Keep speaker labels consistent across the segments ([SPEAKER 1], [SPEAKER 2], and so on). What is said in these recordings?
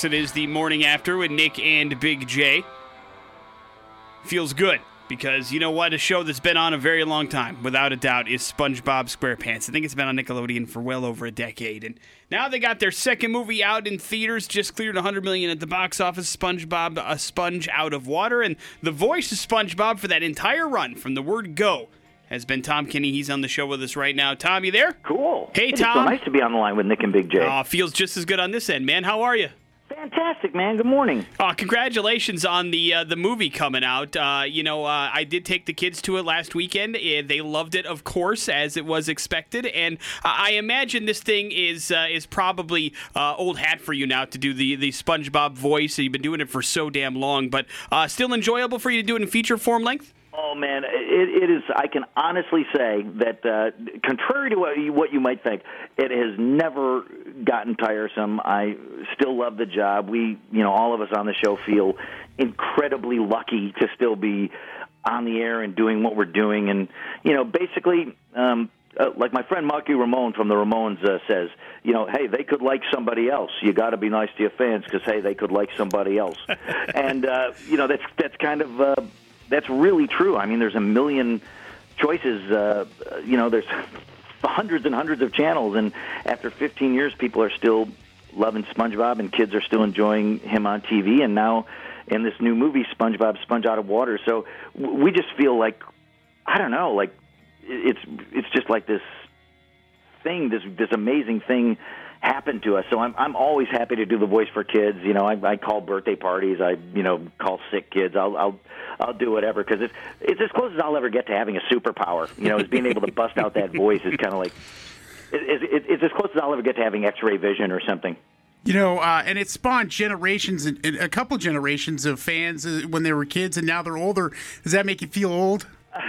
[SPEAKER 1] Yes, it is the morning after with Nick and Big J. Feels good because you know what? A show that's been on a very long time, without a doubt, is SpongeBob SquarePants. I think it's been on Nickelodeon for well over a decade, and now they got their second movie out in theaters. Just cleared 100 million at the box office. SpongeBob, a sponge out of water, and the voice of SpongeBob for that entire run, from the word go, has been Tom Kenny. He's on the show with us right now. Tom, you there?
[SPEAKER 2] Cool.
[SPEAKER 1] Hey, Tom.
[SPEAKER 2] so nice to be on the line with Nick and Big J.
[SPEAKER 1] Aw, feels just as good on this end, man. How are you?
[SPEAKER 2] Fantastic, man. Good morning.
[SPEAKER 1] Uh, congratulations on the uh, the movie coming out. Uh, you know, uh, I did take the kids to it last weekend. and they loved it, of course, as it was expected. And I imagine this thing is uh, is probably uh, old hat for you now to do the the SpongeBob voice. You've been doing it for so damn long, but still enjoyable for you to do it in feature form length.
[SPEAKER 2] Oh man, it, it is. I can honestly say that, uh, contrary to what you, what you might think, it has never gotten tiresome. I still love the job. We, you know, all of us on the show feel incredibly lucky to still be on the air and doing what we're doing. And you know, basically, um, uh, like my friend Marky Ramone from the Ramones uh, says, you know, hey, they could like somebody else. You got to be nice to your fans because hey, they could like somebody else. and uh, you know, that's that's kind of. Uh, that's really true. I mean, there's a million choices. Uh, you know, there's hundreds and hundreds of channels, and after 15 years, people are still loving SpongeBob, and kids are still enjoying him on TV. And now, in this new movie, SpongeBob, Sponge Out of Water. So we just feel like, I don't know, like it's it's just like this thing, this this amazing thing happened to us. So I'm I'm always happy to do the voice for kids. You know, I, I call birthday parties. I you know call sick kids. I'll I'll I'll do whatever because it's it's as close as I'll ever get to having a superpower. You know, is being able to bust out that voice is kind of like it, it, it's as close as I'll ever get to having X-ray vision or something.
[SPEAKER 3] You know, uh, and it spawned generations, and and a couple generations of fans uh, when they were kids, and now they're older. Does that make you feel old?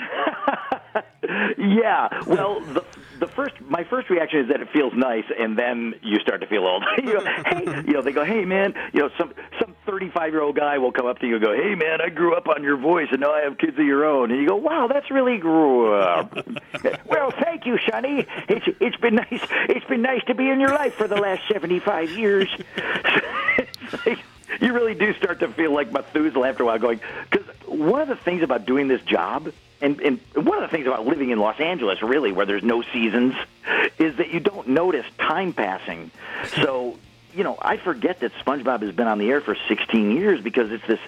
[SPEAKER 2] Yeah. Well, the the first my first reaction is that it feels nice, and then you start to feel old. you, go, hey, you know, they go, "Hey, man," you know, some some thirty five year old guy will come up to you and go, "Hey, man, I grew up on your voice, and now I have kids of your own." And you go, "Wow, that's really grew up." well, thank you, Sonny. It's it's been nice. It's been nice to be in your life for the last seventy five years. you really do start to feel like Methuselah after a while, going one of the things about doing this job, and, and one of the things about living in Los Angeles, really, where there's no seasons, is that you don't notice time passing. So, you know, I forget that SpongeBob has been on the air for 16 years because it's this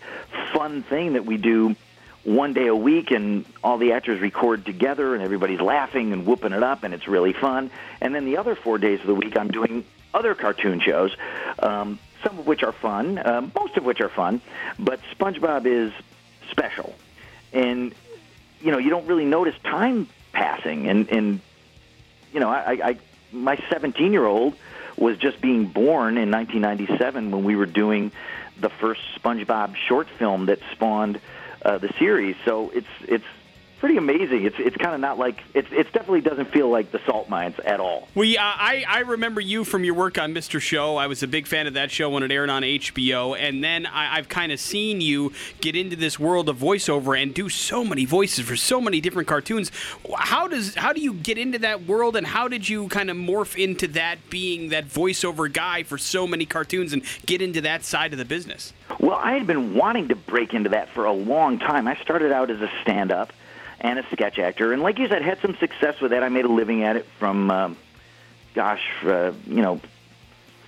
[SPEAKER 2] fun thing that we do one day a week and all the actors record together and everybody's laughing and whooping it up and it's really fun. And then the other four days of the week, I'm doing other cartoon shows, um, some of which are fun, um, most of which are fun, but SpongeBob is special. And, you know, you don't really notice time passing. And, and you know, I, I my 17 year old was just being born in 1997 when we were doing the first SpongeBob short film that spawned uh, the series. So it's it's pretty amazing. It's it's kind of not like it's it definitely doesn't feel like the salt mines at all.
[SPEAKER 1] We, uh, I, I remember you from your work on Mr. Show. I was a big fan of that show when it aired on HBO, and then I, I've kind of seen you get into this world of voiceover and do so many voices for so many different cartoons. How does how do you get into that world, and how did you kind of morph into that being that voiceover guy for so many cartoons and get into that side of the business?
[SPEAKER 2] Well, I had been wanting to break into that for a long time. I started out as a stand-up and a sketch actor, and like you said, had some success with that. I made a living at it from, um, gosh, uh, you know,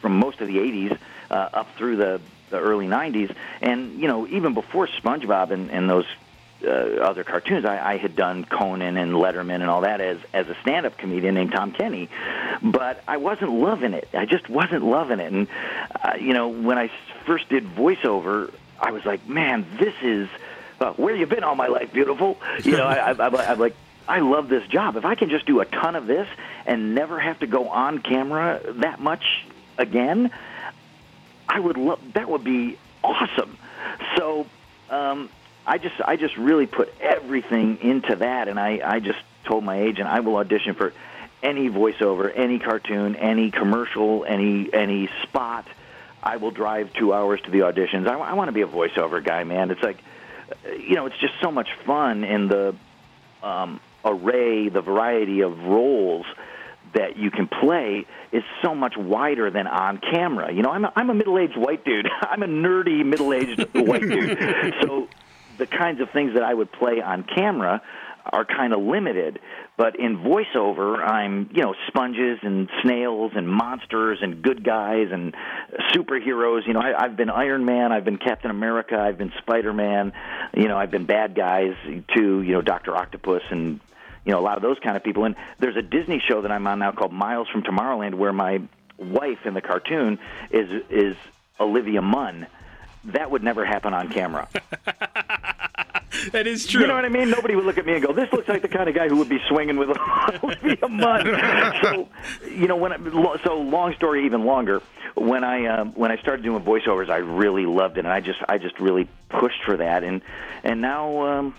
[SPEAKER 2] from most of the '80s uh, up through the the early '90s, and you know, even before SpongeBob and, and those uh, other cartoons, I, I had done Conan and Letterman and all that as as a stand-up comedian named Tom Kenny, but I wasn't loving it. I just wasn't loving it, and uh, you know, when I first did voiceover, I was like, man, this is where you been all my life, beautiful. You know, I, I, I'm, I'm like. I love this job. If I can just do a ton of this and never have to go on camera that much again, I would love that would be awesome. So um, I just I just really put everything into that, and I I just told my agent I will audition for any voiceover, any cartoon, any commercial, any any spot. I will drive two hours to the auditions. I, I want to be a voiceover guy, man. It's like you know, it's just so much fun in the um, array, the variety of roles that you can play is so much wider than on camera. You know, I'm a, I'm a middle-aged white dude. I'm a nerdy middle-aged white dude. So the kinds of things that I would play on camera are kind of limited. But in voiceover, I'm, you know, sponges and snails and monsters and good guys and superheroes. You know, I, I've been Iron Man, I've been Captain America, I've been Spider Man, you know, I've been bad guys too, you know, Dr. Octopus and, you know, a lot of those kind of people. And there's a Disney show that I'm on now called Miles from Tomorrowland where my wife in the cartoon is is Olivia Munn. That would never happen on camera.
[SPEAKER 1] That is true.
[SPEAKER 2] You know what I mean? Nobody would look at me and go, "This looks like the kind of guy who would be swinging with Olivia Munn." So, you know, when I, so long story even longer. When I uh, when I started doing voiceovers, I really loved it, and I just I just really pushed for that, and and now. Um,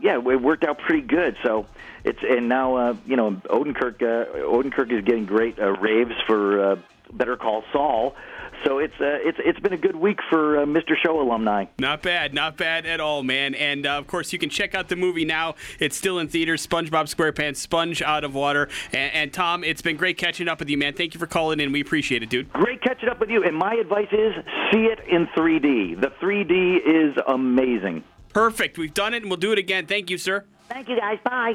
[SPEAKER 2] yeah, it worked out pretty good. So it's and now uh, you know Odenkirk uh, Odenkirk is getting great uh, raves for uh, Better Call Saul. So it's uh, it's it's been a good week for uh, Mr. Show alumni.
[SPEAKER 1] Not bad, not bad at all, man. And uh, of course, you can check out the movie now. It's still in theaters. SpongeBob SquarePants, Sponge Out of Water. And, and Tom, it's been great catching up with you, man. Thank you for calling in. We appreciate it, dude.
[SPEAKER 2] Great catching up with you. And my advice is see it in 3D. The 3D is amazing.
[SPEAKER 1] Perfect. We've done it, and we'll do it again. Thank you, sir.
[SPEAKER 2] Thank you, guys. Bye.